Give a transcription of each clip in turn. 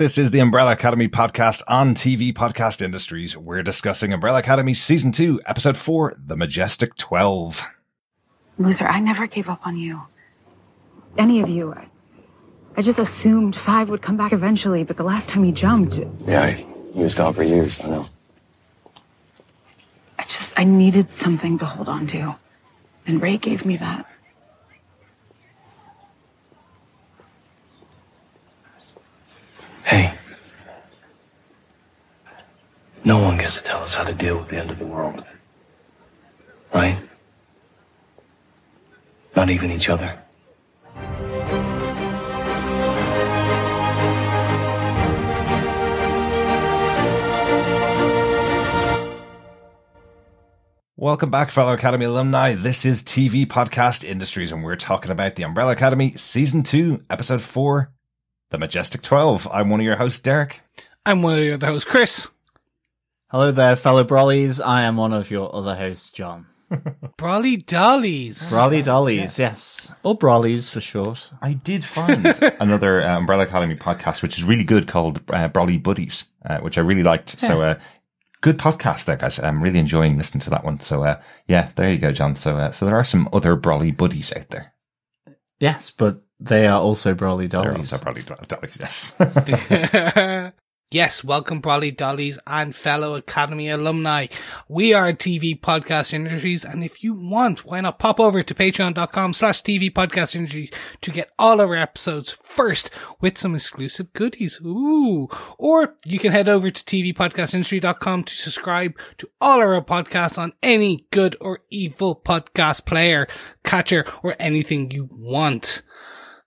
This is the Umbrella Academy podcast on TV Podcast Industries. We're discussing Umbrella Academy Season 2, Episode 4, The Majestic 12. Luther, I never gave up on you. Any of you. I, I just assumed Five would come back eventually, but the last time he jumped, Yeah, he was gone for years, I know. I just, I needed something to hold on to. And Ray gave me that. No one gets to tell us how to deal with the end of the world. Right? Not even each other. Welcome back, fellow Academy alumni. This is TV Podcast Industries, and we're talking about the Umbrella Academy Season 2, Episode 4, The Majestic 12. I'm one of your hosts, Derek. I'm one of your hosts, Chris. Hello there, fellow Brollies. I am one of your other hosts, John. Brawly Dollies. Brolly Dollies, yes. Or Brollies for short. I did find another uh, Umbrella Academy podcast, which is really good, called uh, Brawly Buddies, uh, which I really liked. So, uh, good podcast there, guys. I'm really enjoying listening to that one. So, uh, yeah, there you go, John. So, uh, so there are some other Brawly Buddies out there. Yes, but they are also Brolly They're Dollies. also Brawly Dollies, yes. yes, welcome, Brawly Dollies and fellow Academy alumni. We are TV Podcast Industries, and if you want, why not pop over to patreon.com slash TV Podcast Industries to get all of our episodes first with some exclusive goodies. Ooh. Or you can head over to tvpodcastindustry.com to subscribe to all our podcasts on any good or evil podcast player, catcher, or anything you want.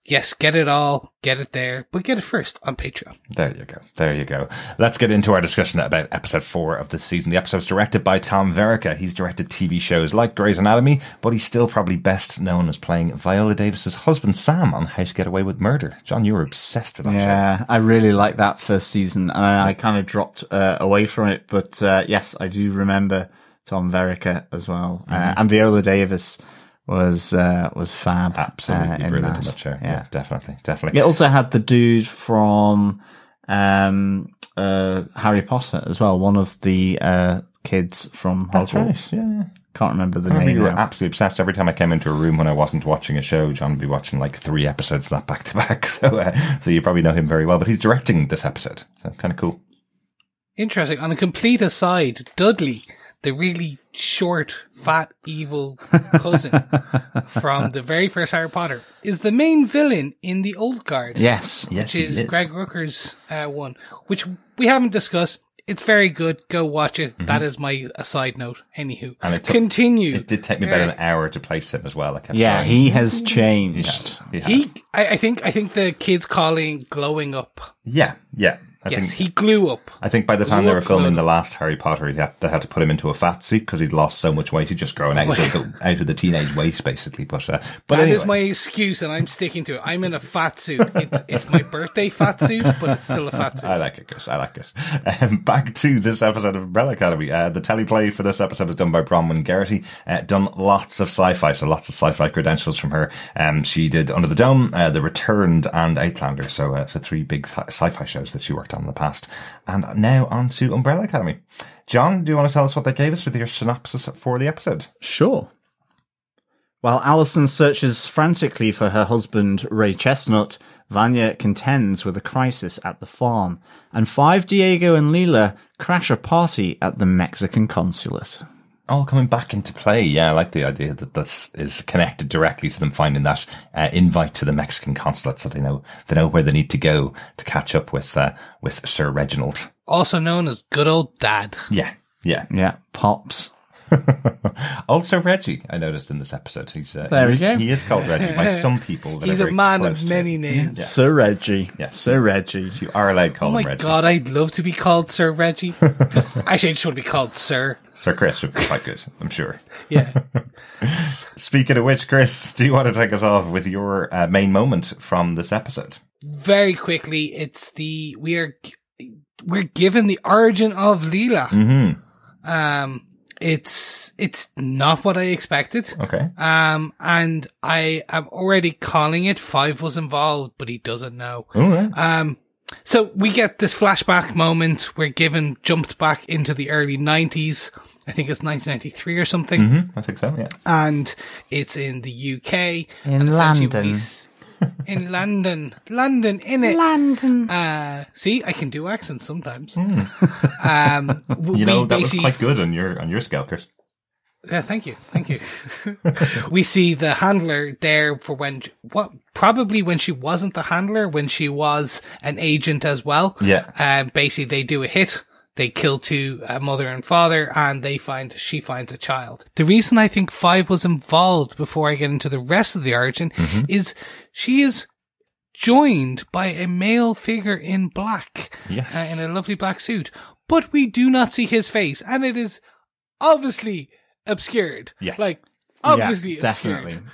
Yes, get it all, get it there, but get it first on Patreon. There you go. There you go. Let's get into our discussion about episode four of the season. The episode's directed by Tom Verica. He's directed TV shows like Grey's Anatomy, but he's still probably best known as playing Viola Davis's husband Sam on How to Get Away with Murder. John, you were obsessed with that show. Yeah, I really liked that first season, and I, I kind of dropped uh, away from it. But uh, yes, I do remember Tom Verica as well, uh, and Viola Davis was uh, was fab. Absolutely uh, in brilliant in that. that show. Yeah, Yeah. definitely. Definitely. It also had the dude from um, uh, Harry Potter as well. One of the uh, kids from That's Hogwarts. right. Yeah. Can't remember the I remember name. you were absolutely obsessed. Every time I came into a room when I wasn't watching a show, John would be watching like three episodes of that back to back. So, uh, so you probably know him very well. But he's directing this episode, so kind of cool. Interesting. On a complete aside, Dudley, the really short, fat, evil cousin from the very first Harry Potter, is the main villain in the Old Guard. Yes. yes, which is, Greg Rucka's uh, one, which we haven't discussed. It's very good. Go watch it. That is my aside note. Anywho, Mm-hmm. And it took- continue. It did take me about an hour to place him as well. I kept Yeah, going, he has He changed. has. He has. He, I, I think, I think the kids calling glowing up. yeah, yeah. I yes, think, he grew up. I think by the time they were filming the last Harry Potter, he had, they had to put him into a fat suit because he'd lost so much weight. He'd just grown out, of the, out of the teenage weight, basically. But, uh, but That is anyway. my excuse, and I'm sticking to it. I'm in a fat suit. It's it's my birthday fat suit, but it's still a fat suit. I like it, Chris. I like it. Um, back to this episode of Umbrella Academy. Uh, the teleplay for this episode was done by Bronwyn Garrity. Uh, done lots of sci-fi, so lots of sci-fi credentials from her. Um, she did Under the Dome, uh, The Returned, and Outlander. So, uh, so three big th- sci-fi shows that she worked on in the past. And now on to Umbrella Academy. John, do you want to tell us what they gave us with your synopsis for the episode? Sure. While Allison searches frantically for her husband, Ray Chestnut, Vanya contends with a crisis at the farm, and Five, Diego, and Leela crash a party at the Mexican consulate. All coming back into play. Yeah, I like the idea that this is connected directly to them finding that uh, invite to the Mexican consulate, so they know they know where they need to go to catch up with uh, with Sir Reginald. Also known as good old dad. Yeah, yeah. Yeah, Pops. Also Reggie, I noticed in this episode, he's uh, There he we is, go. He is called Reggie by some people. That He's a man of many names. Yes. Sir Reggie. Yes. Sir Reggie. You are allowed to call Oh my him Reggie. god, I'd love to be called Sir Reggie. Just, actually, I just want to be called Sir. Sir Chris would be quite good, I'm sure. Yeah. Speaking of which, Chris, do you want to take us off with your uh, main moment from this episode? Very quickly, it's the we are we're given the origin of Leela. Mm-hmm. Um, it's it's not what I expected. Okay. Um, and I am already calling it. Five was involved, but he doesn't know. All right. Um, So we get this flashback moment. We're given jumped back into the early 90s. I think it's 1993 or something. Mm-hmm. I think so. Yeah. And it's in the UK. In London. we s- in London. London, in it. London. Uh, see, I can do accents sometimes. Um, Hmm. You know that was basically quite good on your on your scale, Chris. Yeah, thank you, thank you. we see the handler there for when what probably when she wasn't the handler, when she was an agent as well. Yeah. Uh, basically, they do a hit. They kill two, a mother and father, and they find she finds a child. The reason I think Five was involved before I get into the rest of the origin is she is joined by a male figure in black, Yes. uh, in a lovely black suit, but we do not see his face, and it is obviously obscured. Yes. like obviously yeah, obscured. definitely.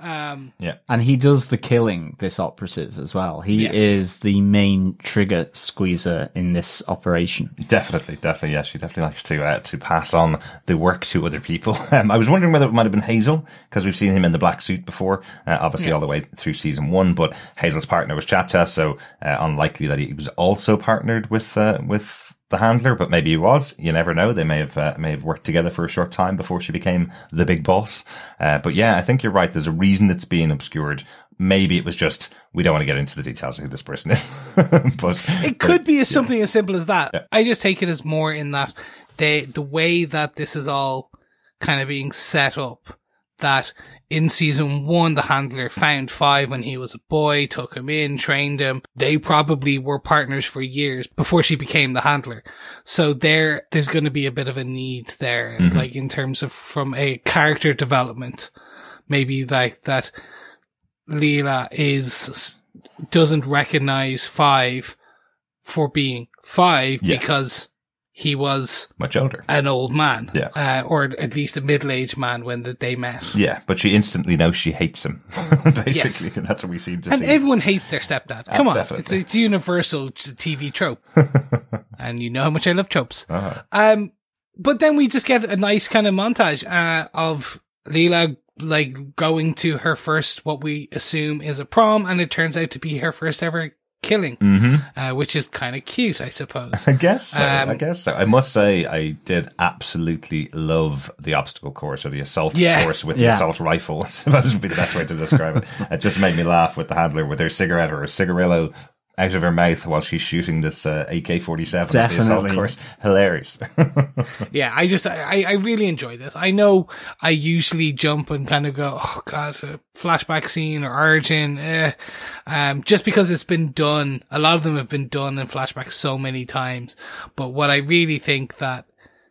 Um, Yeah. And he does the killing, this operative as well. He Yes. is the main trigger squeezer in this operation. Definitely, definitely, yes. She definitely likes to uh, to pass on the work to other people. Um, I was wondering whether it might have been Hazel because we've seen him in the black suit before, uh, obviously all the way through season one. But Hazel's partner was Cha-Cha, so uh, unlikely that he was also partnered with uh, with the handler. But maybe he was. You never know. They may have uh, may have worked together for a short time before she became the big boss. Uh, but yeah, I think you're right. There's a reason it's being obscured. Maybe it was just we don't want to get into the details of who this person is. but It could be as something as simple as that. I just take it as more in that they, the way that this is all kind of being set up. That in season one, the handler found five when he was a boy, took him in, trained him. They probably were partners for years before she became the handler. So there, there's going to be a bit of a need there, mm-hmm. like in terms of from a character development, maybe like that Leela is doesn't recognize five for being five Yeah. because he was much older. an old man, Yeah. uh, or at least a middle-aged man when that they met. Yeah, but she instantly knows she hates him. Basically, that's what we seem to And see. everyone hates their stepdad. Come on, definitely. it's a, it's universal TV trope, and you know how much I love tropes. Uh-huh. Um, but then we just get a nice kind of montage uh, of Leela like going to her first, what we assume is a prom, and it turns out to be her first ever killing, hmm uh, which is kind of cute, I suppose. I guess so. Um, I guess so. I must say, I did absolutely love the obstacle course or the assault Yeah. course with the assault rifle. that would be the best way to describe it. It just made me laugh with the handler with her cigarette or a cigarillo out of her mouth while she's shooting this uh, AK-47 at the Definitely. course. Hilarious. yeah, I just, I, I really enjoy this. I know I usually jump and kind of go, oh god, a flashback scene or origin, eh. Um, just because it's been done. A lot of them have been done in flashbacks so many times. But what I really think that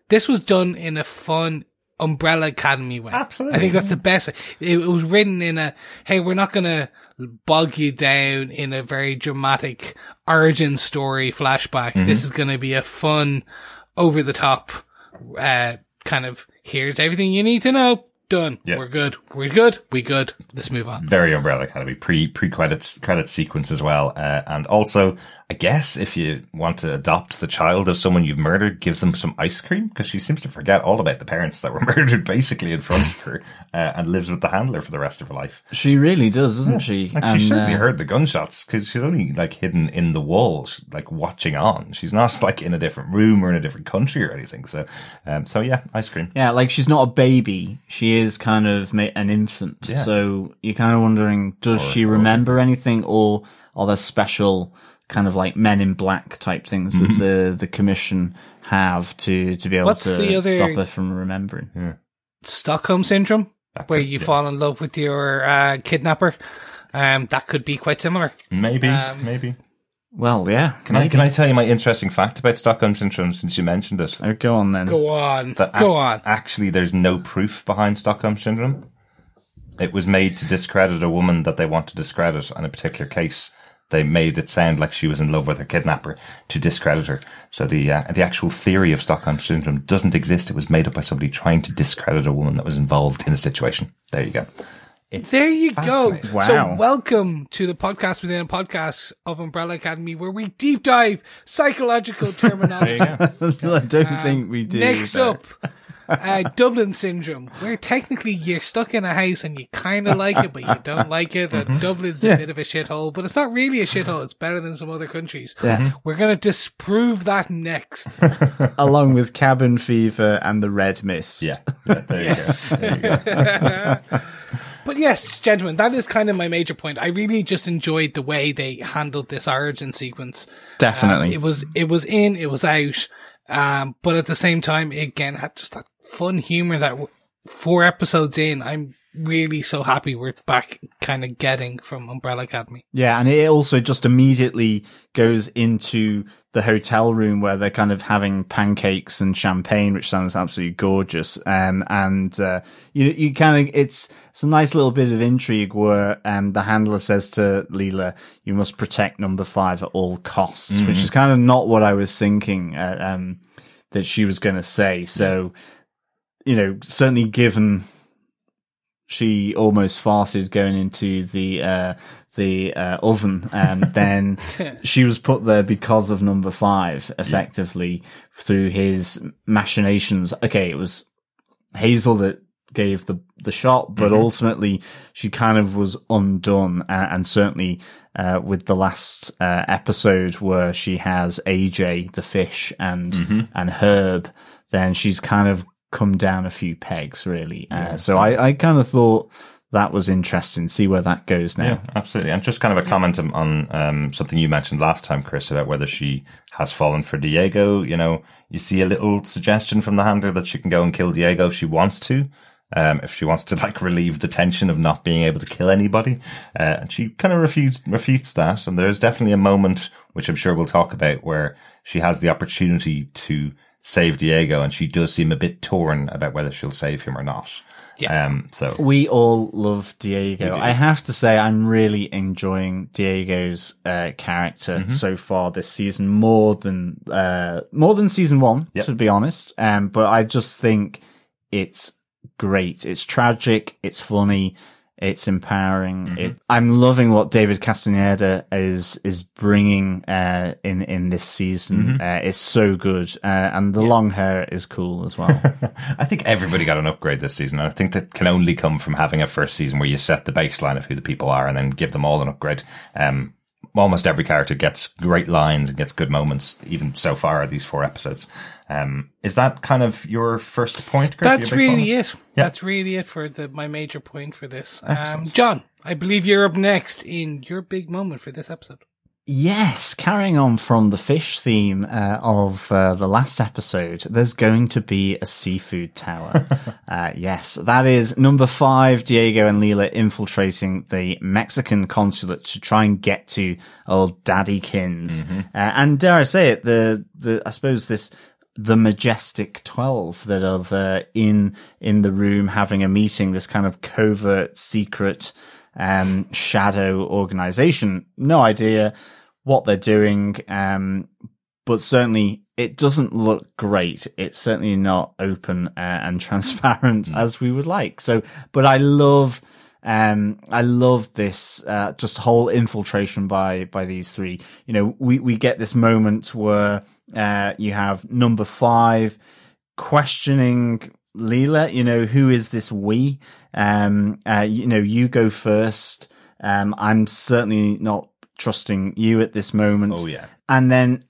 this was done in a fun, Umbrella Academy way. Absolutely. I think that's the best way. It, it was written in a, hey, we're not gonna bog you down in a very dramatic origin story flashback. Mm-hmm. This is gonna be a fun, over the top, uh, kind of, here's everything you need to know. Done. Yeah. We're good. We're good. We good. Let's move on. very Umbrella Academy pre pre credits credit sequence as well, uh, and also I guess if you want to adopt the child of someone you've murdered, give them some ice cream because she seems to forget all about the parents that were murdered basically in front of her, uh, and lives with the handler for the rest of her life. She really does, doesn't she? Like And, she certainly uh, heard the gunshots because she's only like hidden in the walls, like watching on. She's not like in a different room or in a different country or anything. So, um, so yeah, ice cream. Yeah, like she's not a baby. She is kind of an infant. Yeah. So you're kind of wondering, does she remember anything or are there special kind of like men in black type things Mm-hmm. that the, the commission have to, to be able What's to the other- stop her from remembering? Stockholm syndrome, where could- you yeah. fall in love with your uh, kidnapper. Um, that could be quite similar. Maybe, Um, maybe. Well, yeah. Can I can I tell you my interesting fact about Stockholm syndrome since you mentioned it? Oh, go on then. Go on. that Go ac- on. Actually, there's no proof behind Stockholm syndrome. It was made to discredit a woman that they want to discredit on a particular case. They made it sound like she was in love with her kidnapper to discredit her. So the uh, the actual theory of Stockholm syndrome doesn't exist. It was made up by somebody trying to discredit a woman that was involved in a situation. There you go. It's There you go. Wow. So welcome to the podcast within a podcast of Umbrella Academy where we deep dive psychological terminology. I don't think we do. Next but- up, uh, Dublin syndrome, where technically you're stuck in a house and you kind of like it, but you don't like it. And Dublin's a bit of a shithole, but it's not really a shithole. It's better than some other countries. Yeah. We're going to disprove that next. Along with cabin fever and the red mist. Yeah. yeah there you go. Yes. but yes, gentlemen, that is kind of my major point. I really just enjoyed the way they handled this origin sequence. Definitely. Um, it was it was in, it was out, um, but at the same time, again had just that fun humor that w- four episodes in, I'm really so happy we're back kind of getting from Umbrella Academy. Yeah, and it also just immediately goes into the hotel room where they're kind of having pancakes and champagne, which sounds absolutely gorgeous. Um, and uh, you you kind of it's it's a nice little bit of intrigue where um the handler says to Leela, "You must protect Number Five at all costs," which is kind of not what I was thinking. Uh, um, that she was going to say. So, you know, certainly given she almost farted going into the uh, the uh, oven, um, then she was put there because of number five, effectively through his machinations. Okay, it was Hazel that gave the the shot, but ultimately she kind of was undone, uh, and certainly uh, with the last uh, episode where she has AJ the fish and and Herb, then she's kind of come down a few pegs, really. Uh, so I I kind of thought that was interesting. See where that goes now. Yeah, absolutely. And just kind of a comment on- on um, something you mentioned last time, Chris, about whether she has fallen for Diego. You know, you see a little suggestion from the handler that she can go and kill Diego if she wants to. Um, if she wants to like relieve the tension of not being able to kill anybody, uh, and she kind of refutes refutes that. And there is definitely a moment, which I'm sure we'll talk about, where she has the opportunity to save Diego, and she does seem a bit torn about whether she'll save him or not. Yeah. Um. So We all love Diego. I have to say, I'm really enjoying Diego's uh, character so far this season more than uh, more than season one, Yep. to be honest. Um, but I just think it's great. It's tragic. It's funny. It's empowering. It, I'm loving what David Castaneda is is bringing uh, in in this season. Uh, it's so good, uh, and the long hair is cool as well. I think everybody got an upgrade this season. and I think that can only come from having a first season where you set the baseline of who the people are and then give them all an upgrade. Um, almost every character gets great lines and gets good moments, even so far these four episodes. Um, is that kind of your first point, Chris? That's You a big really it. That's really it for the my major point for this. Um, John, I believe you're up next in your big moment for this episode. Yes, carrying on from the fish theme uh, of uh, the last episode, there's going to be a seafood tower. uh, yes, that is number five, Diego and Leela infiltrating the Mexican consulate to try and get to old Daddy Kins. Uh, and dare I say it, the, the, I suppose this, the majestic 12 that are there in, in the room having a meeting, this kind of covert secret, um, shadow organization. No idea what they're doing. Um, but certainly it doesn't look great. It's certainly not open uh, and transparent as we would like. So, but I love, um, I love this, uh, just whole infiltration by, by these three. You know, we, we get this moment where, uh, you have number five questioning Leela, you know, who is this we? Um, uh, you know, you go first. Um, I'm certainly not trusting you at this moment. Oh, yeah. And then,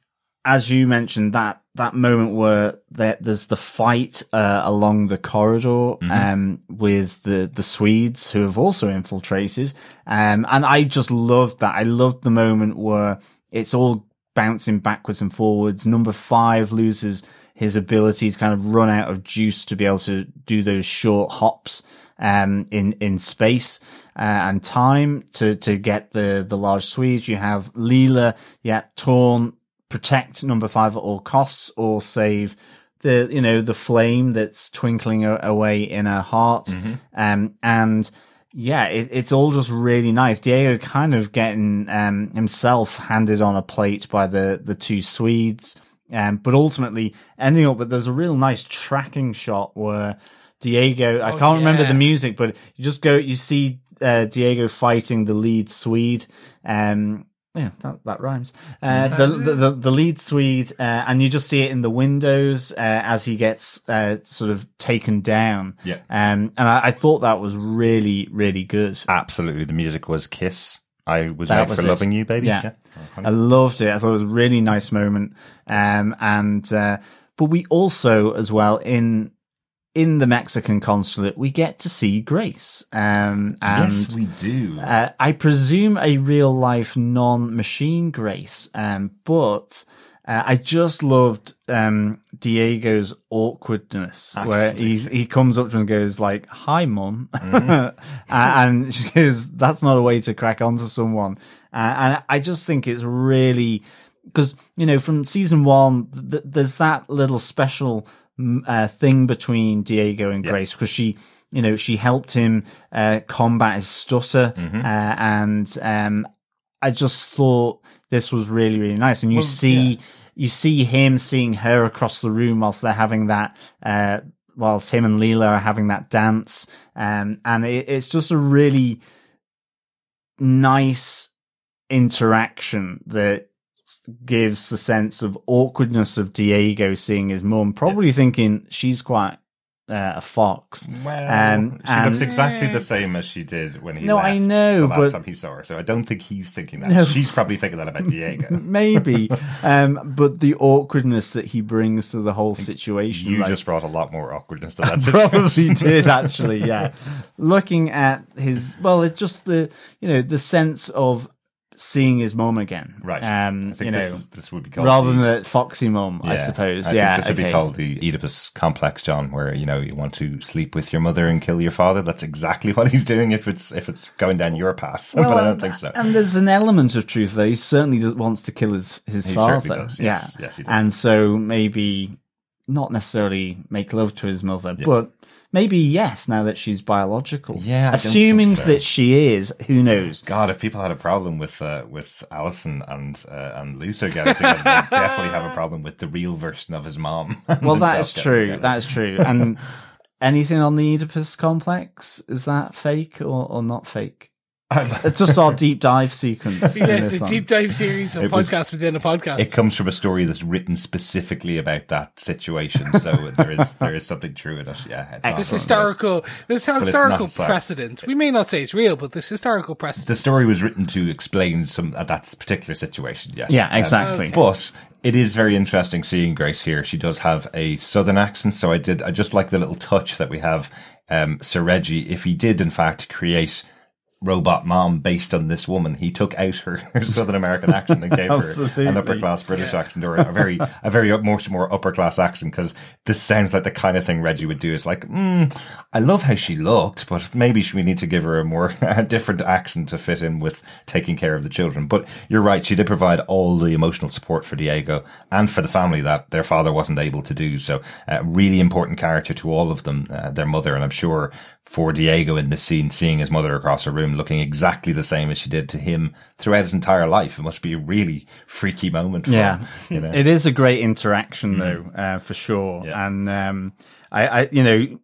as you mentioned, that that moment where there, there's the fight uh, along the corridor um, with the the Swedes who have also infiltrated, um, and I just loved that. I loved the moment where it's all bouncing backwards and forwards. Number five loses his abilities, kind of run out of juice to be able to do those short hops um, in in space and time to to get the the large Swedes. You have Leela, yeah, torn, protect number five at all costs, or save the you know the flame that's twinkling away in her heart, um, and. Yeah, it, it's all just really nice. Diego kind of getting um, himself handed on a plate by the the two Swedes, um, but ultimately ending up with there's a real nice tracking shot where Diego. I Oh, can't remember the music, but you just go, you see uh, Diego fighting the lead Swede, um, Yeah, that, that rhymes. Uh, the, the, the the lead Swede, uh, and you just see it in the windows uh, as he gets uh, sort of taken down. Yeah. Um, and I, I thought that was really, really good. Absolutely. The music was Kiss. I was That made was for it. loving you, baby. Yeah. I loved it. I thought it was a really nice moment. Um, and, uh, but we also, as well, in, in the Mexican consulate, we get to see Grace. Um, and, yes, we do. uh, I presume a real life non machine Grace. Um, but, uh, I just loved, um, Diego's awkwardness where he, he comes up to her and goes like, hi mum. Uh, and she goes, that's not a way to crack onto someone. Uh, and I just think it's really, because, you know, from season one, th- there's that little special uh, thing between Diego and Grace because she, you know, she helped him uh, combat his stutter. Uh, and um, I just thought this was really, really nice. And you see, you see him seeing her across the room whilst they're having that, uh, whilst him and Leela are having that dance. Um, and it, it's just a really nice interaction that gives the sense of awkwardness of Diego seeing his mum, probably thinking she's quite uh, a fox. Well, Um, she looks exactly the same as she did when he No, I know, the last but- time he saw her. So I don't think he's thinking that. No. She's probably thinking that about Diego. Maybe, um, but the awkwardness that he brings to the whole situation. You like- just brought a lot more awkwardness to that situation. probably did actually yeah looking at his well it's just the you know the sense of seeing his mom again Right. um I think you know this, is, this would be called rather the- than the foxy mum i suppose I yeah think this would okay. be called the Oedipus complex, John, where you know you want to sleep with your mother and kill your father. That's exactly what he's doing if it's if it's going down your path. but I don't think so. And there's an element of truth there. He certainly wants to kill his his He father. does, yes. Yeah, Yes, he does. and so maybe not necessarily make love to his mother, but maybe yes. Now that she's biological, Yeah, I assuming so. that she is, who knows? God, if people had a problem with uh, with Allison and uh, and Luther getting together, they definitely have a problem with the real version of his mom. Well, that is true. together. That is true. And anything on the Oedipus complex is that fake or, or not fake? It's just our deep dive sequence. in Yes, this a one. deep dive series of It was- podcasts within a podcast. It comes from a story that's written specifically about that situation, so there is there is something true in it. Yeah, it's this historical, this it's historical not, precedent. We may not say it's real, but this historical that- precedent. The story was written to explain some uh, that particular situation. Yes, Yeah, Um, exactly. But it is very interesting seeing Grace here. She does have a southern accent, so I did. I just like the little touch that we have. Um, Sir Reggie, if he did in fact create robot mom based on this woman, he took out her, her southern American accent and gave her an upper class British accent or a very a very much more upper class accent because this sounds like the kind of thing Reggie would do. It's like, mm, I love how she looked, but maybe we need to give her a more a different accent to fit in with taking care of the children. But you're right, she did provide all the emotional support for Diego and for the family that their father wasn't able to do. So, uh, really important character to all of them, uh, their mother, and I'm sure for Diego in this scene, seeing his mother across the room looking exactly the same as she did to him throughout his entire life, it must be a really freaky moment for Yeah, him. You know? it is a great interaction though, uh, for sure. Yeah. And um, I, I, you know,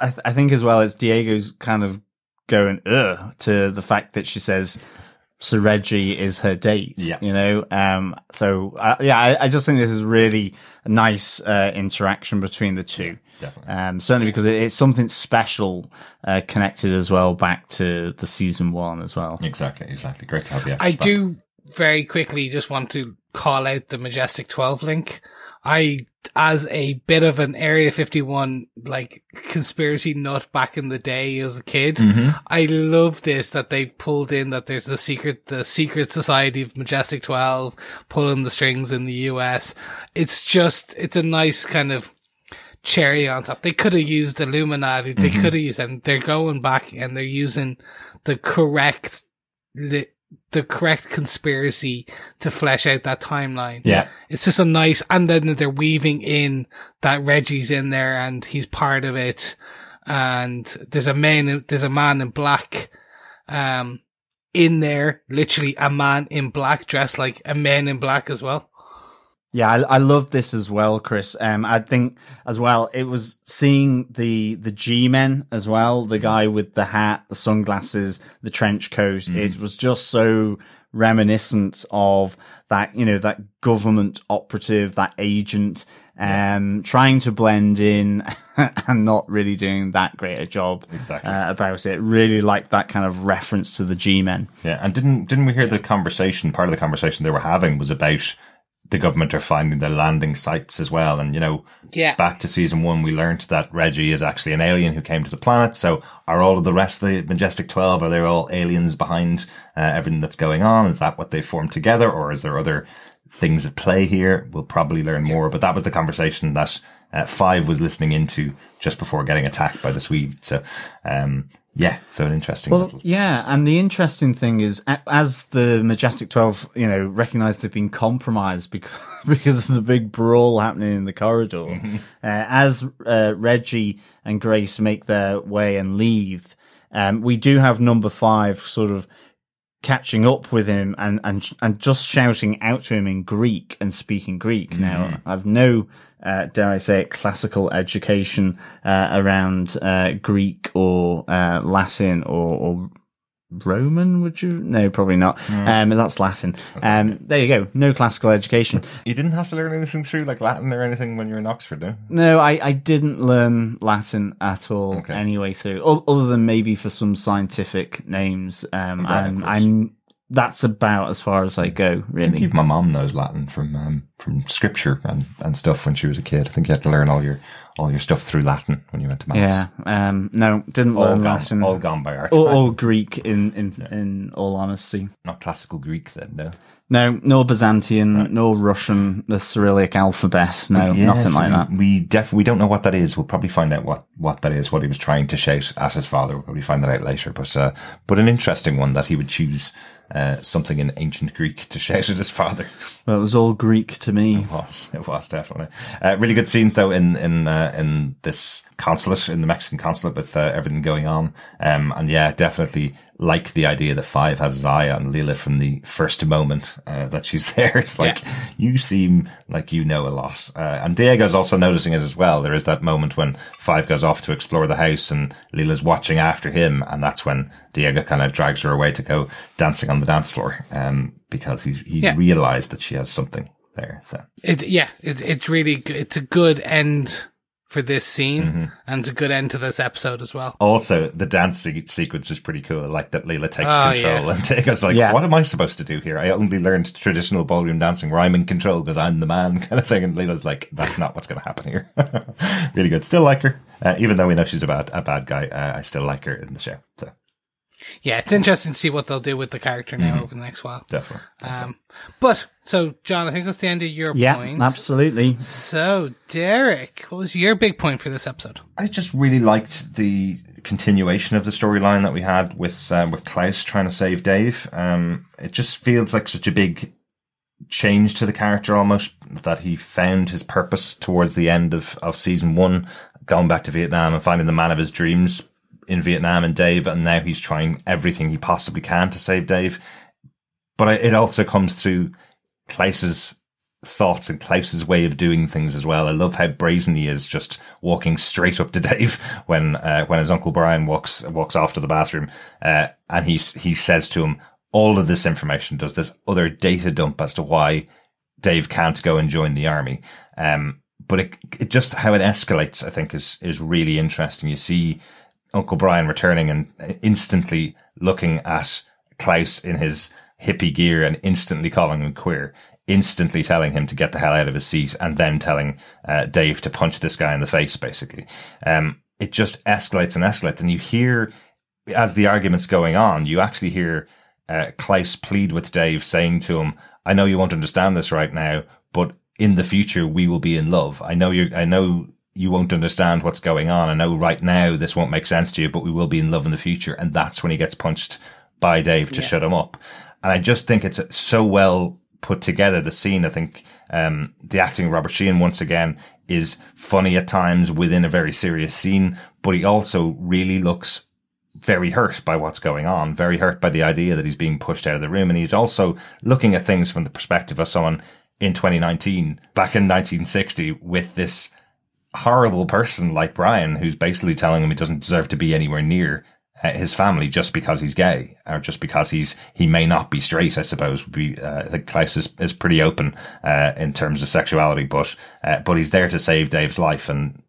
I, th- I think as well as Diego's kind of going ugh to the fact that she says Sir Reggie is her date. Yeah. you know. Um, so uh, yeah, I, I just think this is really a nice uh, interaction between the two. Definitely. Um, certainly because it, it's something special uh, connected as well back to the season one as well. Exactly, exactly. Great to have you. I do very quickly just want to call out the Majestic 12 link. I, as a bit of an Area 51, like, conspiracy nut back in the day as a kid, mm-hmm. I love this that they've pulled in that there's the secret, the secret society of Majestic 12 pulling the strings in the US. It's just, it's a nice kind of, cherry on top. They could have used Illuminati. They mm-hmm. could have used, and they're going back and they're using the correct, the, the correct conspiracy to flesh out that timeline. Yeah. It's just a nice, and then they're weaving in that Reggie's in there and he's part of it. And there's a man, there's a man in black, um, in there, literally a man in black dressed like a man in black as well. Yeah, I, I love this as well, Chris. Um, I think as well, it was seeing the, the G-men as well, the guy with the hat, the sunglasses, the trench coat. It was just so reminiscent of that, you know, that government operative, that agent, um, trying to blend in and not really doing that great a job Exactly. uh, about it. Really like that kind of reference to the G-men. Yeah, and didn't didn't we hear the conversation? Part of the conversation they were having was about the government are finding their landing sites as well. And you know, Yeah. back to season one, we learned that Reggie is actually an alien who came to the planet. So, are all of the rest of the Majestic Twelve are they all aliens behind uh, everything that's going on? Is that what they formed together, or is there other things at play here? We'll probably learn more. But that was the conversation that uh, Five was listening into just before getting attacked by the Swede. So, um, yeah, so an interesting. Well, little- yeah, and the interesting thing is, as the Majestic Twelve, you know, recognise they've been compromised because because of the big brawl happening in the corridor. Mm-hmm. Uh, as uh, Reggie and Grace make their way and leave, um, we do have Number Five sort of catching up with him and and and just shouting out to him in Greek and speaking Greek. Now, I've no, uh, dare I say it, classical education uh, around uh, Greek or uh, Latin or, or Roman. Would you? No, probably not. Um, that's Latin. Um, there you go. No classical education. You didn't have to learn anything through like Latin or anything when you were in Oxford, no? No, I, I didn't learn Latin at all Okay. anyway through, other than maybe for some scientific names. Um, Right, and. I'm, that's about as far as I go, I really. think my mom knows Latin from um, from scripture and, and stuff when she was a kid. I think you had to learn all your all your stuff through Latin when you went to mass. Yeah. Um, no, didn't all learn gone, Latin. all gone by art. or, or Greek in, in, in all honesty. Not classical Greek then, no. No, no Byzantian, no Russian, the Cyrillic alphabet. No, nothing so like that. We definitely we don't know what that is. We'll probably find out what, what that is. What he was trying to shout at his father. We'll probably find that out later. But uh, but an interesting one that he would choose uh, something in ancient Greek to shout at his father. Well, it was all Greek to me. It was. It was definitely. Uh, really good scenes though in in uh, in this consulate in the Mexican consulate with uh, everything going on. Um, and yeah, definitely like the idea that Five has his eye on Leela from the first moment uh, that she's there. It's like you seem like you know a lot. Uh, and Diego's also noticing it as well. There is that moment when Five goes off to explore the house and Leela's watching after him, and that's when Diego kind of drags her away to go dancing on the dance floor. Um, because he's he Yeah. realized that she has something there. So. It, yeah, it, it's really, it's a good end for this scene Mm-hmm. and it's a good end to this episode as well. Also, the dance se- sequence is pretty cool. Like that Leela takes Oh, control yeah. and Diego's like, Yeah. what am I supposed to do here? I only learned traditional ballroom dancing where I'm in control because I'm the man kind of thing. And Leela's like, that's not what's going to happen here. really good. Still like her. Uh, even though we know she's a bad, a bad guy, uh, I still like her in the show. So Yeah, it's interesting to see what they'll do with the character now Mm-hmm. over the next while. definitely. Um, but, so, John, I think that's the end of your Yeah, point. absolutely. So, Derek, what was your big point for this episode? I just really liked the continuation of the storyline that we had with um, with Klaus trying to save Dave. Um, it just feels like such a big change to the character almost that he found his purpose towards the end of, of season one, going back to Vietnam and finding the man of his dreams in Vietnam and Dave, and now he's trying everything he possibly can to save Dave. But it also comes through Klaus's thoughts and Klaus's way of doing things as well. I love how brazen he is, just walking straight up to Dave when uh, when his uncle Brian walks walks off to the bathroom, uh, and he he says to him, "All of this information does this other data dump as to why Dave can't go and join the army." Um, but it, it just how it escalates, I think, is is really interesting. You see Uncle Brian returning and instantly looking at Klaus in his hippie gear and instantly calling him queer, instantly telling him to get the hell out of his seat, and then telling uh, Dave to punch this guy in the face, basically. Um, it just escalates and escalates. And you hear, as the argument's going on, you actually hear uh, Klaus plead with Dave, saying to him, I know you won't understand this right now, but in the future, we will be in love. I know you I know you won't understand what's going on. I know right now this won't make sense to you, but we will be in love in the future. And that's when he gets punched by Dave to shut him up. And I just think it's so well put together. The scene, I think, um, the acting of Robert Sheehan once again is funny at times within a very serious scene, but he also really looks very hurt by what's going on, very hurt by the idea that he's being pushed out of the room. And he's also looking at things from the perspective of someone in 2019, back in 1960 with this horrible person like Brian, who's basically telling him he doesn't deserve to be anywhere near uh, his family just because he's gay or just because he's he may not be straight. I suppose would be. Uh, I think Klaus is, is pretty open uh, in terms of sexuality, but uh, but he's there to save Dave's life, and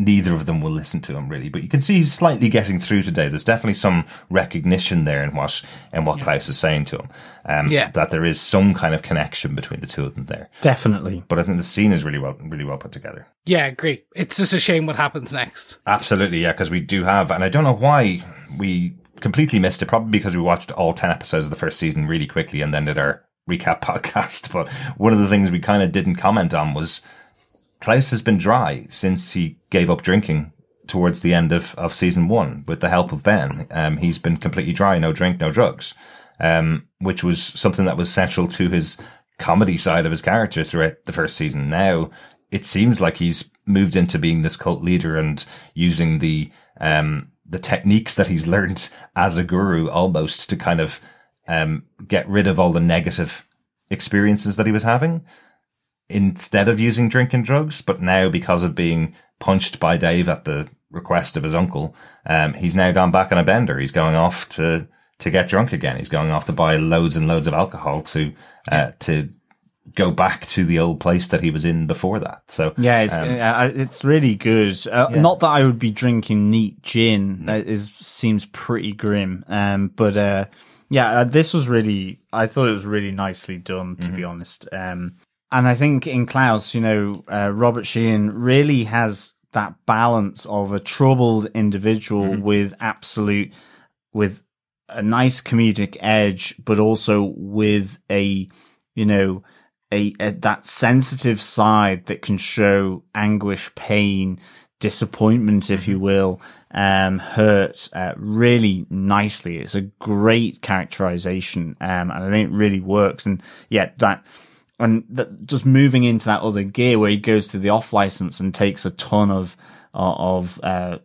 neither of them will listen to him really. But you can see he's slightly getting through to Dave. There's definitely some recognition there in what in what Klaus is saying to him. Um, Yeah. that there is some kind of connection between the two of them there. Definitely. But I think the scene is really well really well put together. Yeah, agree. It's just a shame what happens next. Absolutely, yeah, because we do have, and I don't know why we completely missed it. Probably because we watched all ten episodes of the first season really quickly and then did our recap podcast. But one of the things we kind of didn't comment on was Klaus has been dry since he gave up drinking towards the end of, of season one with the help of Ben. Um, he's been completely dry, no drink, no drugs, um, which was something that was central to his comedy side of his character throughout the first season. Now it seems like he's moved into being this cult leader and using the, um, the techniques that he's learned as a guru almost to kind of, um, get rid of all the negative experiences that he was having instead of using drink and drugs. But now, because of being punched by Dave at the request of his uncle, um, he's now gone back on a bender. He's going off to to get drunk again. He's going off to buy loads and loads of alcohol to uh, to go back to the old place that he was in before that. So Yeah, it's um, uh, it's really good. Uh, Yeah. Not that I would be drinking neat gin. That is seems pretty grim. Um, but uh, yeah, uh, this was really. I thought it was really nicely done, to be honest. Um, and I think in Klaus, you know, uh, Robert Sheehan really has that balance of a troubled individual with absolute, with a nice comedic edge, but also with a, you know, a, a that sensitive side that can show anguish, pain, disappointment, if you will, um, hurt, uh, really nicely. It's a great characterization. Um, and I think it really works. And yeah, that, and that just moving into that other gear where he goes to the off license and takes a ton of, uh, of, uh,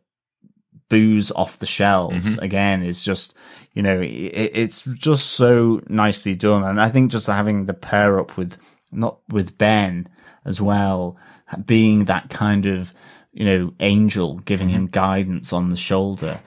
booze off the shelves mm-hmm. again is just you know it, it's just so nicely done. And i think just having the pair up with not with ben as well being that kind of you know angel giving him mm-hmm. guidance on the shoulder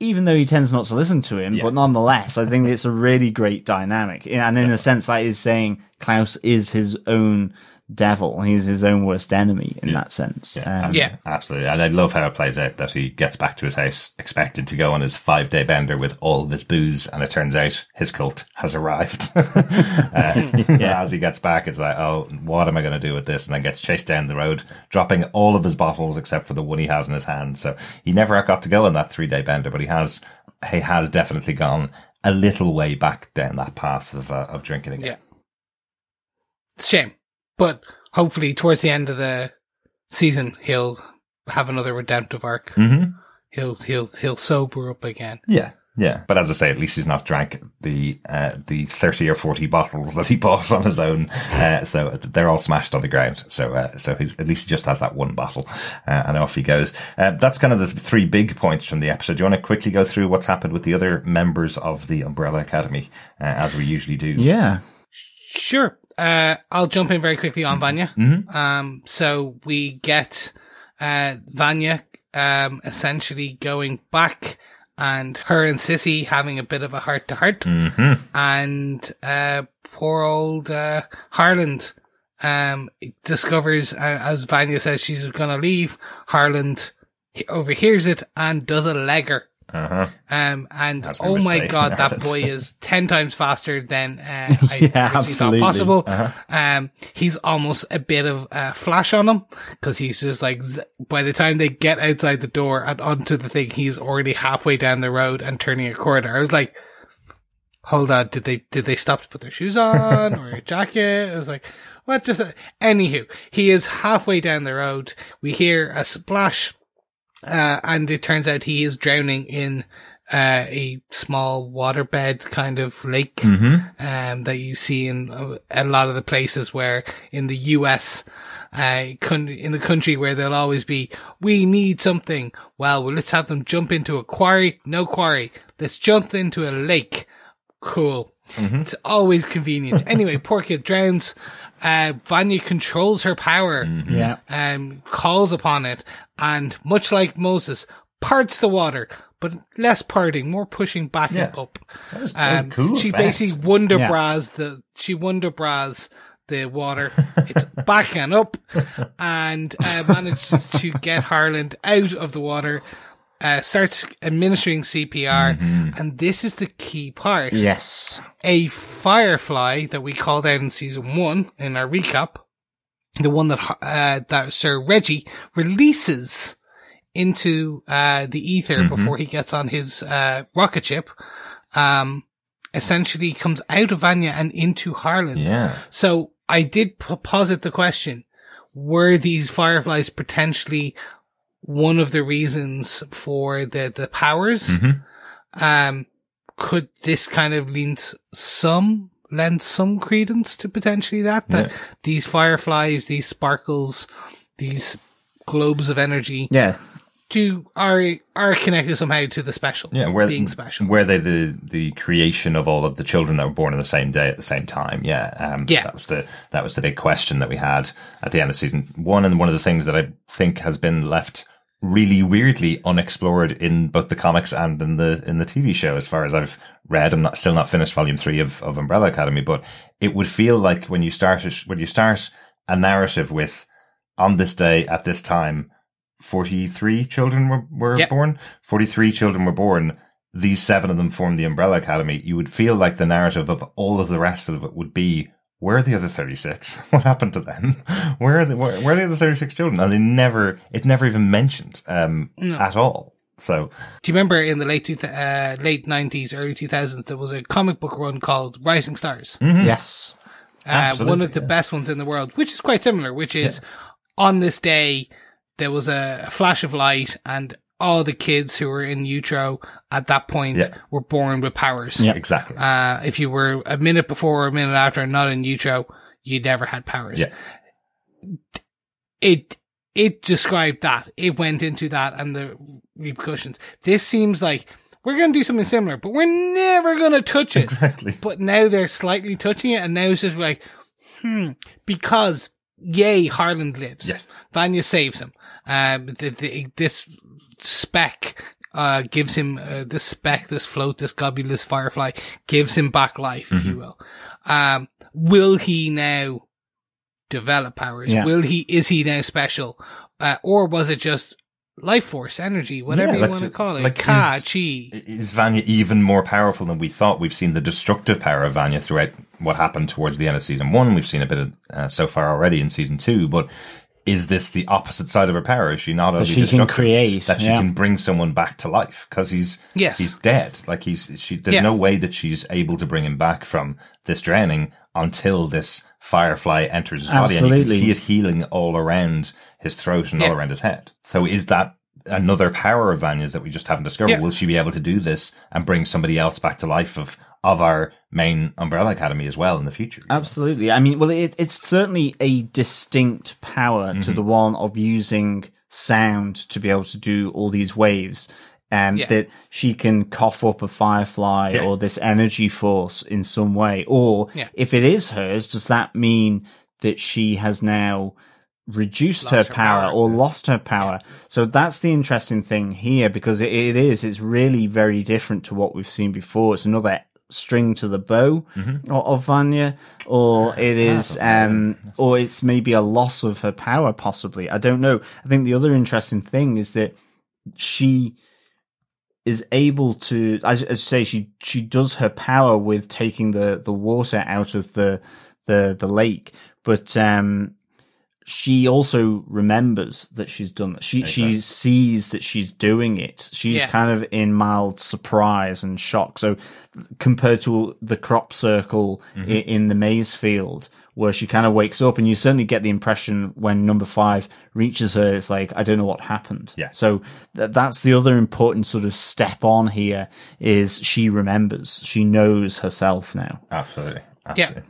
even though he tends not to listen to him, but nonetheless, I think it's a really great dynamic. And in a sense, that is saying Klaus is his own devil. He's his own worst enemy in that sense. Yeah, Um, Yeah. absolutely. And I love how it plays out that he gets back to his house expected to go on his five day bender with all of his booze. And it turns out his cult has arrived. uh, yeah. As he gets back, it's like, oh, what am I going to do with this? And then gets chased down the road, dropping all of his bottles except for the one he has in his hand. So he never got to go on that three day bender, but he has, he has definitely gone a little way back down that path of, uh, of drinking again. Yeah. It's a shame. But hopefully towards the end of the season he'll have another redemptive arc. Mm-hmm. He'll he'll he'll sober up again. Yeah. Yeah, but as I say, at least he's not drank the uh, the thirty or forty bottles that he bought on his own. Uh, so they're all smashed on the ground. So uh, so he's at least he just has that one bottle, uh, and off he goes. Uh, that's kind of the three big points from the episode. Do you want to quickly go through what's happened with the other members of the Umbrella Academy, uh, as we usually do? yeah. Sure. Uh, I'll jump in very quickly on Vanya. Mhm. Um, so we get, uh, Vanya, um, essentially going back and her and Sissy having a bit of a heart to heart. Mm-hmm. And, uh, poor old, uh, Harlan, um, discovers, uh, as Vanya says she's gonna leave, Harlan overhears it and does a legger. Uh-huh. Um, and oh my god, that boy is 10 times faster than, uh, I Yeah, absolutely. thought possible. Uh-huh. Um, he's almost a bit of a flash on him because he's just like, z- by the time they get outside the door and onto the thing, he's already halfway down the road and turning a corner. I was like, hold on, did they, did they stop to put their shoes on or a jacket? I was like, what just, anywho, he is halfway down the road. We hear a splash, uh, and it turns out he is drowning in, uh, a small waterbed kind of lake Mm-hmm. um, that you see in a, a lot of the places where in the US, uh, con- in the country where they'll always be, we need something. Well, well, let's have them jump into a quarry. No quarry. Let's jump into a lake. Cool. It's always convenient. anyway, poor kid drowns. Uh, Vanya controls her power Yeah. um, calls upon it, and much like Moses, parts the water. but less parting, more pushing back Yeah. and up. That was, that Um, cool. she effect. basically wonder Yeah. the she wonder bras the water. It's back and up, and uh, manages to get Harlan out of the water. Uh, starts administering CPR, Mm-hmm. and this is the key part. Yes. A firefly that we called out in season one in our recap, the one that uh, that Sir Reggie releases into uh, the ether Mm-hmm. before he gets on his uh, rocket ship, um, essentially comes out of Vanya and into Harlan. Yeah. So I did p- posit the question: Were these fireflies potentially one of the reasons for the the powers? Mm-hmm. Um, could this kind of lend some lend some credence to potentially that that Yeah. these fireflies, these sparkles, these globes of energy Yeah. do are are connected somehow to the special. Yeah, were being special. Were they the the creation of all of the children that were born on the same day at the same time? Yeah, um, Yeah. That was the that was the big question that we had at the end of season one, and one of the things that I think has been left really weirdly unexplored in both the comics and in the in the TV show. As far as I've read, I'm not still not finished volume three of of Umbrella Academy, but it would feel like when you start a- when you start a narrative with on this day at this time 43 children were, were Yep. born 43 children were born these seven of them formed the umbrella academy you would feel like the narrative of all of the rest of it would be where are the other 36 what happened to them? Where are the where, where are the other 36 children? And they never it never even mentioned um at all. So Do you remember in the late two, uh, late nineties, early two thousands, there was a comic book run called Rising Stars. Yes. Uh, one of the yeah. best ones in the world, which is quite similar, which is on this day, there was a, a flash of light and all the kids who were in utero at that point Yeah. were born with powers. Yeah. exactly Uh, if you were a minute before or a minute after and not in utero, you never had powers. Yeah. It, it described that. It went into that and the repercussions. This seems like we're going to do something similar, but we're never going to touch it exactly but now they're slightly touching it, and now it's just like, hmm, because yay, Harlan lives. Yes. Vanya saves him. Um, the, the, this speck uh, gives him uh, this speck, this float, this this firefly gives him back life, if you will. Um, will he now develop powers? Yeah. Will he? Is he now special, uh, or was it just life force, energy, whatever Yeah, you want to call it, like ka, is- chi? is Vanya even more powerful than we thought? We've seen the destructive power of Vanya throughout what happened towards the end of season one. We've seen a bit of uh, so far already in season two, but is this the opposite side of her power? Is she not only she can create, that she yeah. can bring someone back to life because he's Yes. he's dead. Like he's she. There's Yeah. no way that she's able to bring him back from this drowning until this firefly enters his body, and you can see it healing all around his throat and all around his head. So is that another power of Vanya's that we just haven't discovered? Yeah. Will she be able to do this and bring somebody else back to life of of our main Umbrella Academy as well in the future? Absolutely. I mean, well, it, it's certainly a distinct power to Mm-hmm. the one of using sound to be able to do all these waves. Um, Yeah. that she can cough up a firefly Yeah. or this energy force in some way. Or Yeah. if it is hers, does that mean that she has now reduced her, her power, power. or lost her power? So that's the interesting thing here because it, it is, it's really very different to what we've seen before. It's another string to the bow Mm-hmm. of, of Vanya, or it is, um, or it's maybe a loss of her power, possibly. I don't know. I think the other interesting thing is that she is able to, as, as say, she she does her power with taking the the water out of the the the lake, but um, she also remembers that she's done that. She she sees that she's doing it. She's Yeah. kind of in mild surprise and shock. So compared to the crop circle mm-hmm. i- in the maize field, where she kind of wakes up, and you certainly get the impression when number five reaches her, it's like I don't know what happened. Yeah. So th- that's the other important sort of step on here is she remembers. She knows herself now. Absolutely. Yeah.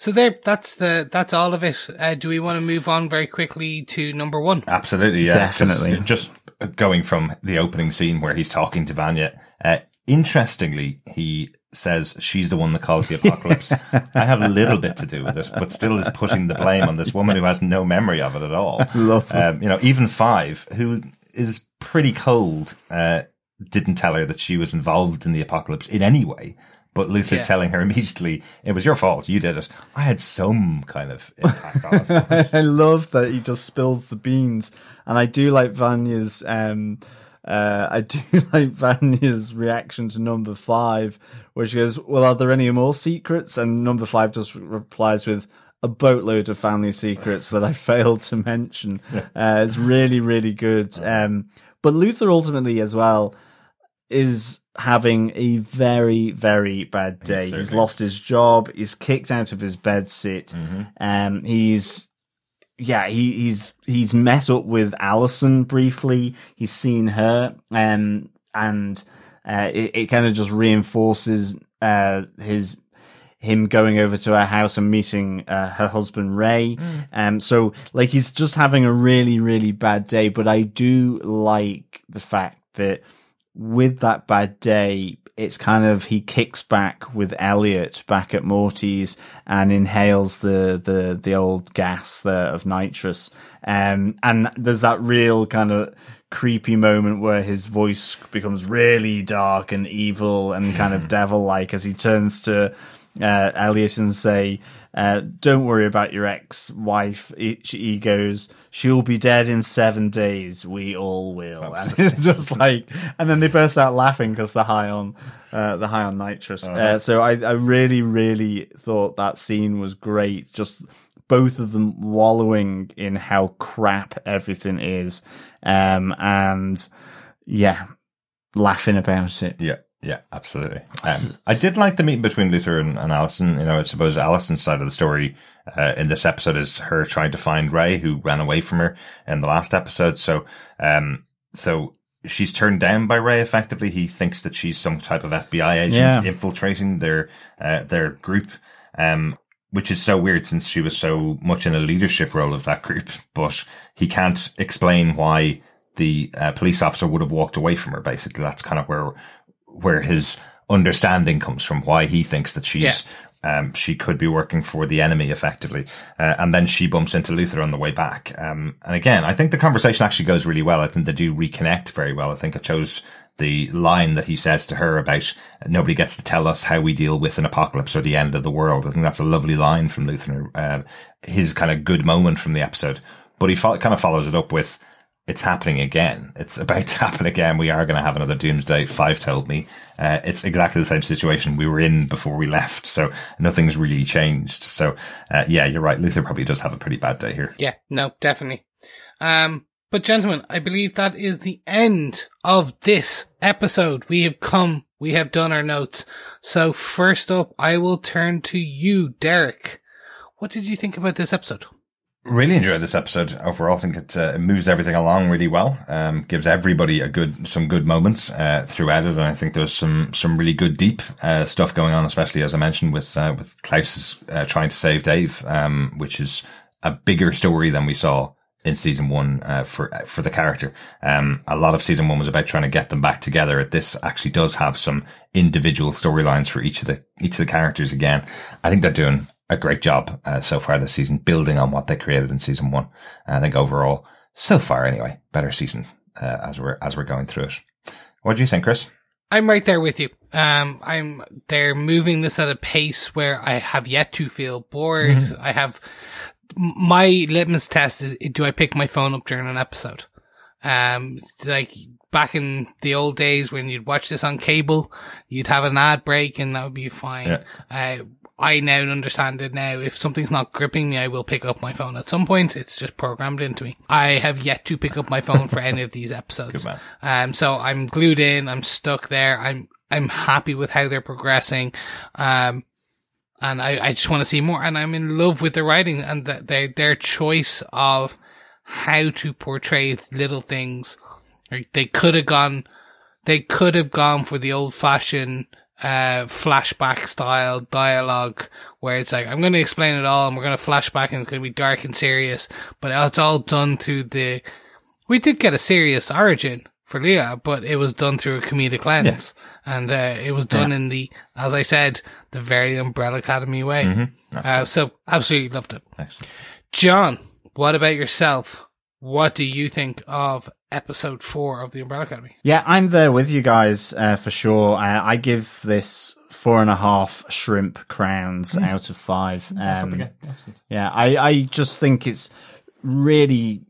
Absolutely. So there, that's the that's all of it. Uh, do we want to move on very quickly to number one? Absolutely, yeah. Definitely. Just, just going from the opening scene where he's talking to Vanya. Uh, interestingly, he says she's the one that caused the apocalypse. I have a little bit to do with it, but still is putting the blame on this woman who has no memory of it at all. Lovely. Um, you know, even Five, who is pretty cold, uh, didn't tell her that she was involved in the apocalypse in any way. But Luther's Yeah. telling her immediately, it was your fault. You did it. I had some kind of impact on it. I love that he just spills the beans, and I do like Vanya's. Um, uh, I do like Vanya's reaction to number five, where she goes, "Well, are there any more secrets?" And number five just replies with a boatload of family secrets that I failed to mention. Uh, it's really, really good. Um, but Luther ultimately, as well, is having a very, very bad day. He's lost his job. He's kicked out of his bed sit. Mm-hmm. Um, he's, yeah, he, he's, he's met up with Allison briefly. He's seen her, um, and, uh, it, it kind of just reinforces, uh, his, him going over to her house and meeting uh, her husband Ray. Um, so like he's just having a really, really bad day. But I do like the fact that with that bad day, it's kind of he kicks back with Elliot back at Morty's and inhales the the the old gas there of nitrous. Um, and there's that real kind of creepy moment where his voice becomes really dark and evil and kind of devil like as he turns to uh, Elliot and say, uh, "Don't worry about your ex-wife." He, he goes, "She'll be dead in seven days. We all will." And it's just like, and then they burst out laughing because they're high on, uh, the high on nitrous. Uh, so I, I really, really thought that scene was great. Just both of them wallowing in how crap everything is, um, and yeah, laughing about it. Yeah, yeah, absolutely. Um, I did like the meeting between Luther and, and Allison. You know, I suppose Allison's side of the story uh, in this episode is her trying to find Ray, who ran away from her in the last episode. So, um, so she's turned down by Ray. Effectively, he thinks that she's some type of FBI agent Yeah. infiltrating their uh, their group. Um, which is so weird since she was so much in a leadership role of that group, but he can't explain why the uh, police officer would have walked away from her. Basically, that's kind of where where his understanding comes from. Why he thinks that she's um, she could be working for the enemy effectively, uh, and then she bumps into Luther on the way back. Um, and again, I think the conversation actually goes really well. I think they do reconnect very well. I think I chose the line that he says to her about nobody gets to tell us how we deal with an apocalypse or the end of the world. I think that's a lovely line from Luther, uh, his kind of good moment from the episode. But he fo- kind of follows it up with, it's happening again. It's about to happen again. We are going to have another doomsday. Five told me. Uh, it's exactly the same situation we were in before we left. So nothing's really changed. So, uh, yeah, you're right. Luther probably does have a pretty bad day here. Yeah, no, definitely. Um, but gentlemen, I believe that is the end of this episode. We have come, we have done our notes. So first up, I will turn to you, Derek. What did you think about this episode? Really enjoyed this episode overall. I think it, uh, moves everything along really well. Um, gives everybody a good, some good moments, uh, throughout it. And I think there's some, some really good deep, uh, stuff going on, especially as I mentioned with, uh, with Klaus, uh, trying to save Dave, um, which is a bigger story than we saw in season one, uh, for, for the character. Um, a lot of season one was about trying to get them back together. This actually does have some individual storylines for each of the, each of the characters again. I think they're doing a great job uh, so far this season, building on what they created in season one. I think overall, so far anyway, better season uh, as we're as we're going through it. What do you think, Chris? I'm right there with you. Um, I'm, they're moving this at a pace where I have yet to feel bored. I have, my litmus test is, do I pick my phone up during an episode? Um, like back in the old days when you'd watch this on cable, you'd have an ad break and that would be fine. Uh, I now understand it now. If something's not gripping me, I will pick up my phone at some point. It's just programmed into me. I have yet to pick up my phone for any of these episodes. Um, so I'm glued in. I'm stuck there. I'm, I'm happy with how they're progressing. Um, and I, I just want to see more. And I'm in love with the writing and the, their, their choice of how to portray little things. Like they could have gone, they could have gone for the old fashioned, uh, flashback style dialogue where it's like, I'm going to explain it all and we're going to flashback and it's going to be dark and serious, but it's all done through the, we did get a serious origin for Leah, but it was done through a comedic lens. And, uh, it was done in the, as I said, the very Umbrella Academy way. Uh, so absolutely loved it. Excellent. John, what about yourself? What do you think of episode four of the Umbrella Academy. Yeah, I'm there with you guys uh, for sure. Uh, I give this four and a half shrimp crowns out of five. Um, yeah, I, I just think it's really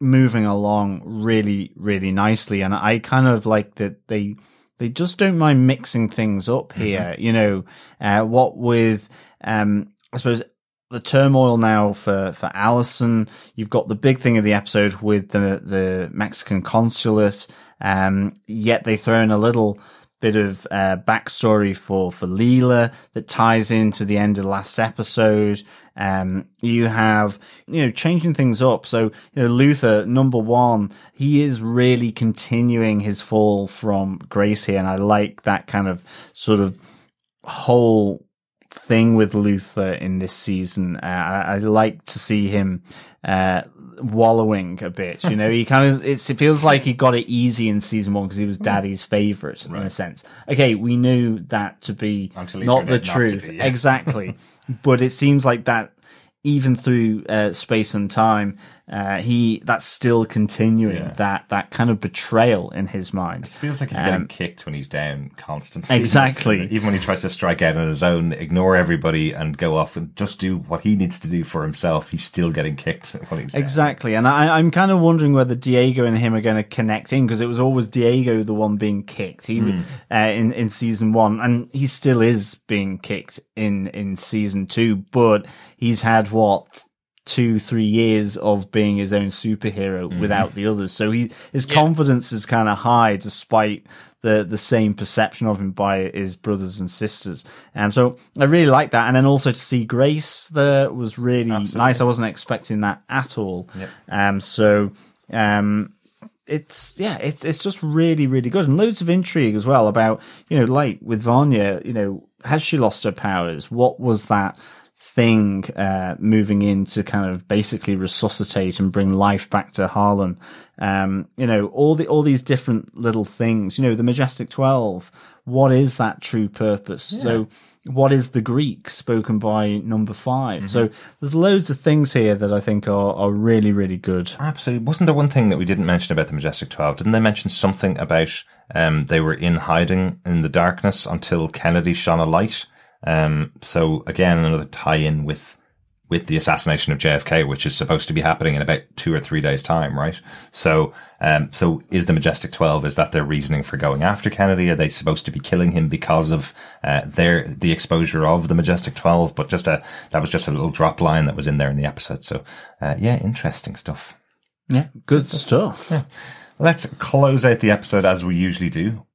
moving along really, really nicely. And I kind of like that they, they just don't mind mixing things up here. You know, uh, what with, um, I suppose the turmoil now for, for Allison. You've got the big thing of the episode with the, the Mexican consulate. Um, yet they throw in a little bit of, uh, backstory for, for Lila that ties into the end of the last episode. Um, you have, you know, changing things up. So, you know, Luther, number one, he is really continuing his fall from grace here. And I like that kind of sort of whole thing with Luther in this season. Uh, I, I like to see him uh, wallowing a bit. You know, he kind of it's, it feels like he got it easy in season one because he was Daddy's favorite in a sense. Okay, we knew that to be not the out not truth be, yeah. exactly, but it seems like that. Even through uh, space and time, uh, he that's still continuing Yeah. that that kind of betrayal in his mind. It feels like he's Um, getting kicked when he's down constantly. Exactly. Even when he tries to strike out on his own, ignore everybody and go off and just do what he needs to do for himself, he's still getting kicked when he's down. Exactly, and I, I'm kind of wondering whether Diego and him are going to connect in because it was always Diego the one being kicked, he Hmm. uh, in in season one, and he still is being kicked in in season two. But he's had what two three years of being his own superhero Hmm. without the others, so he his confidence is kind of high despite. The, the same perception of him by his brothers and sisters. Um, so I really like that. And then also to see Grace there was really nice. I wasn't expecting that at all. Um, so, um, it's yeah, it's it's just really really good and loads of intrigue as well about you know like with Vanya, you know, has she lost her powers? What was that thing uh, moving in to kind of basically resuscitate and bring life back to Harlan? Um, you know, all the all these different little things. You know, the Majestic Twelve. What is that true purpose? So. What is the Greek spoken by number 5 So there's loads of things here that I think are, are really, really good. Absolutely. Wasn't there one thing that we didn't mention about the Majestic 12? Didn't they mention something about um, they were in hiding in the darkness until Kennedy shone a light? Um, so again, another tie-in with with the assassination of JFK, which is supposed to be happening in about two or three days' time, right? So, um, so is the Majestic Twelve? Is that their reasoning for going after Kennedy? Are they supposed to be killing him because of uh, their the exposure of the Majestic Twelve? But just a that was just a little drop line that was in there in the episode. So, uh, yeah, interesting stuff. Yeah, good stuff. Yeah. Let's close out the episode as we usually do.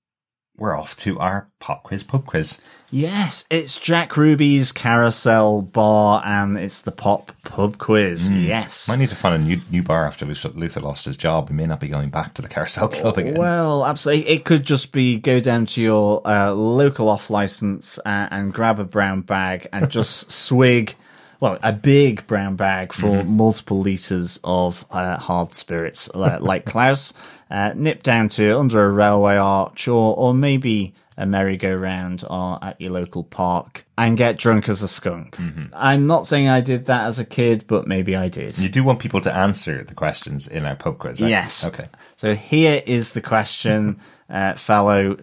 We're off to our pop quiz, pub quiz. Yes, it's Jack Ruby's Carousel Bar and it's the Pop Pub Quiz. Yes. Might need to find a new new bar after Luther, Luther lost his job. We may not be going back to the Carousel Club again. Well, absolutely. It could just be go down to your uh, local off license uh, and grab a brown bag and just swig, well, a big brown bag for multiple litres of uh, hard spirits uh, like Klaus. Uh, nip down to under a railway arch or, or maybe a merry-go-round or at your local park and get drunk as a skunk. I'm not saying I did that as a kid, but maybe I did. You do want people to answer the questions in our pub quiz, right? Yes. Okay. So here is the question, uh, fellow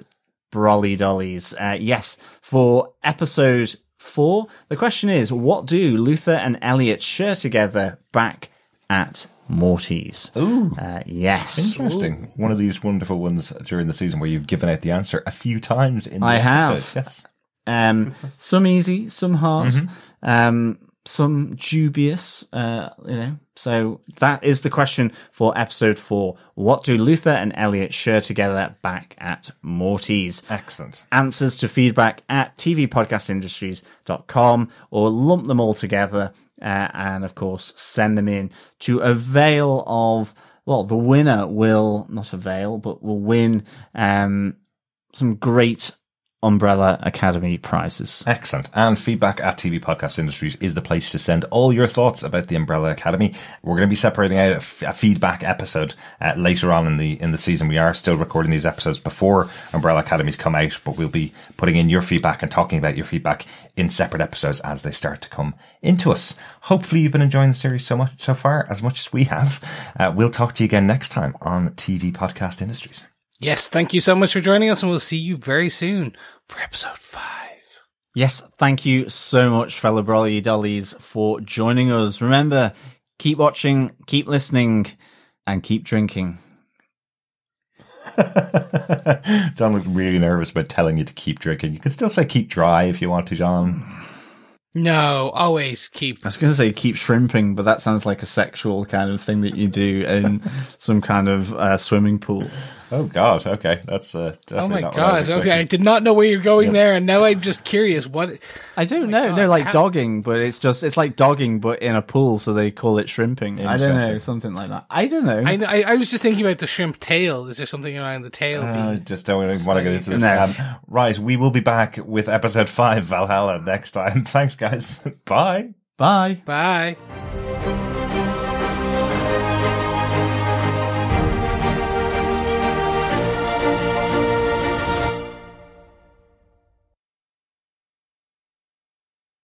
brolly dollies. Uh, yes, for episode four, the question is, what do Luther and Elliot share together back at Morty's? Ooh. Uh, yes. Interesting. One of these wonderful ones during the season where you've given out the answer a few times in the I have. Yes. Um, some easy, some hard, Mm-hmm. um, some dubious, uh, you know. So that is the question for episode four. What do Luther and Elliot share together back at Morty's? Excellent. answers to feedback at tvpodcastindustries.com or lump them all together uh, and of course send them in to avail of well the winner will not avail but will win um some great Umbrella Academy prizes. Excellent. And feedback at TV Podcast Industries is the place to send all your thoughts about the Umbrella Academy. We're going to be separating out a, f- a feedback episode uh, later on in the in the season. We are still recording these episodes before Umbrella Academies come out, but we'll be putting in your feedback and talking about your feedback in separate episodes as they start to come into us. Hopefully, you've been enjoying the series so much so far as much as we have. Uh, we'll talk to you again next time on TV Podcast Industries. Yes, thank you so much for joining us, and we'll see you very soon for episode five. Yes, thank you so much, fellow Brolly Dollies, for joining us. Remember, keep watching, keep listening, and keep drinking. John looked really nervous about telling you to keep drinking. You can still say keep dry if you want to, John. No, always keep. I was going to say keep shrimping, but that sounds like a sexual kind of thing that you do in some kind of uh, swimming pool. Oh God. Okay, that's uh, definitely Oh my not what I was god! Okay, I did not know where you're going there, and now I'm just curious. What? I don't my know. God, no, like how- dogging, but it's just it's like dogging, but in a pool, so they call it shrimping. I don't know, something like that. I don't know. I, know- I I was just thinking about the shrimp tail. Is there something around the tail? I just don't want to get into this. No. Um, right, we will be back with episode five Valhalla next time. Thanks, guys. Bye. Bye. Bye.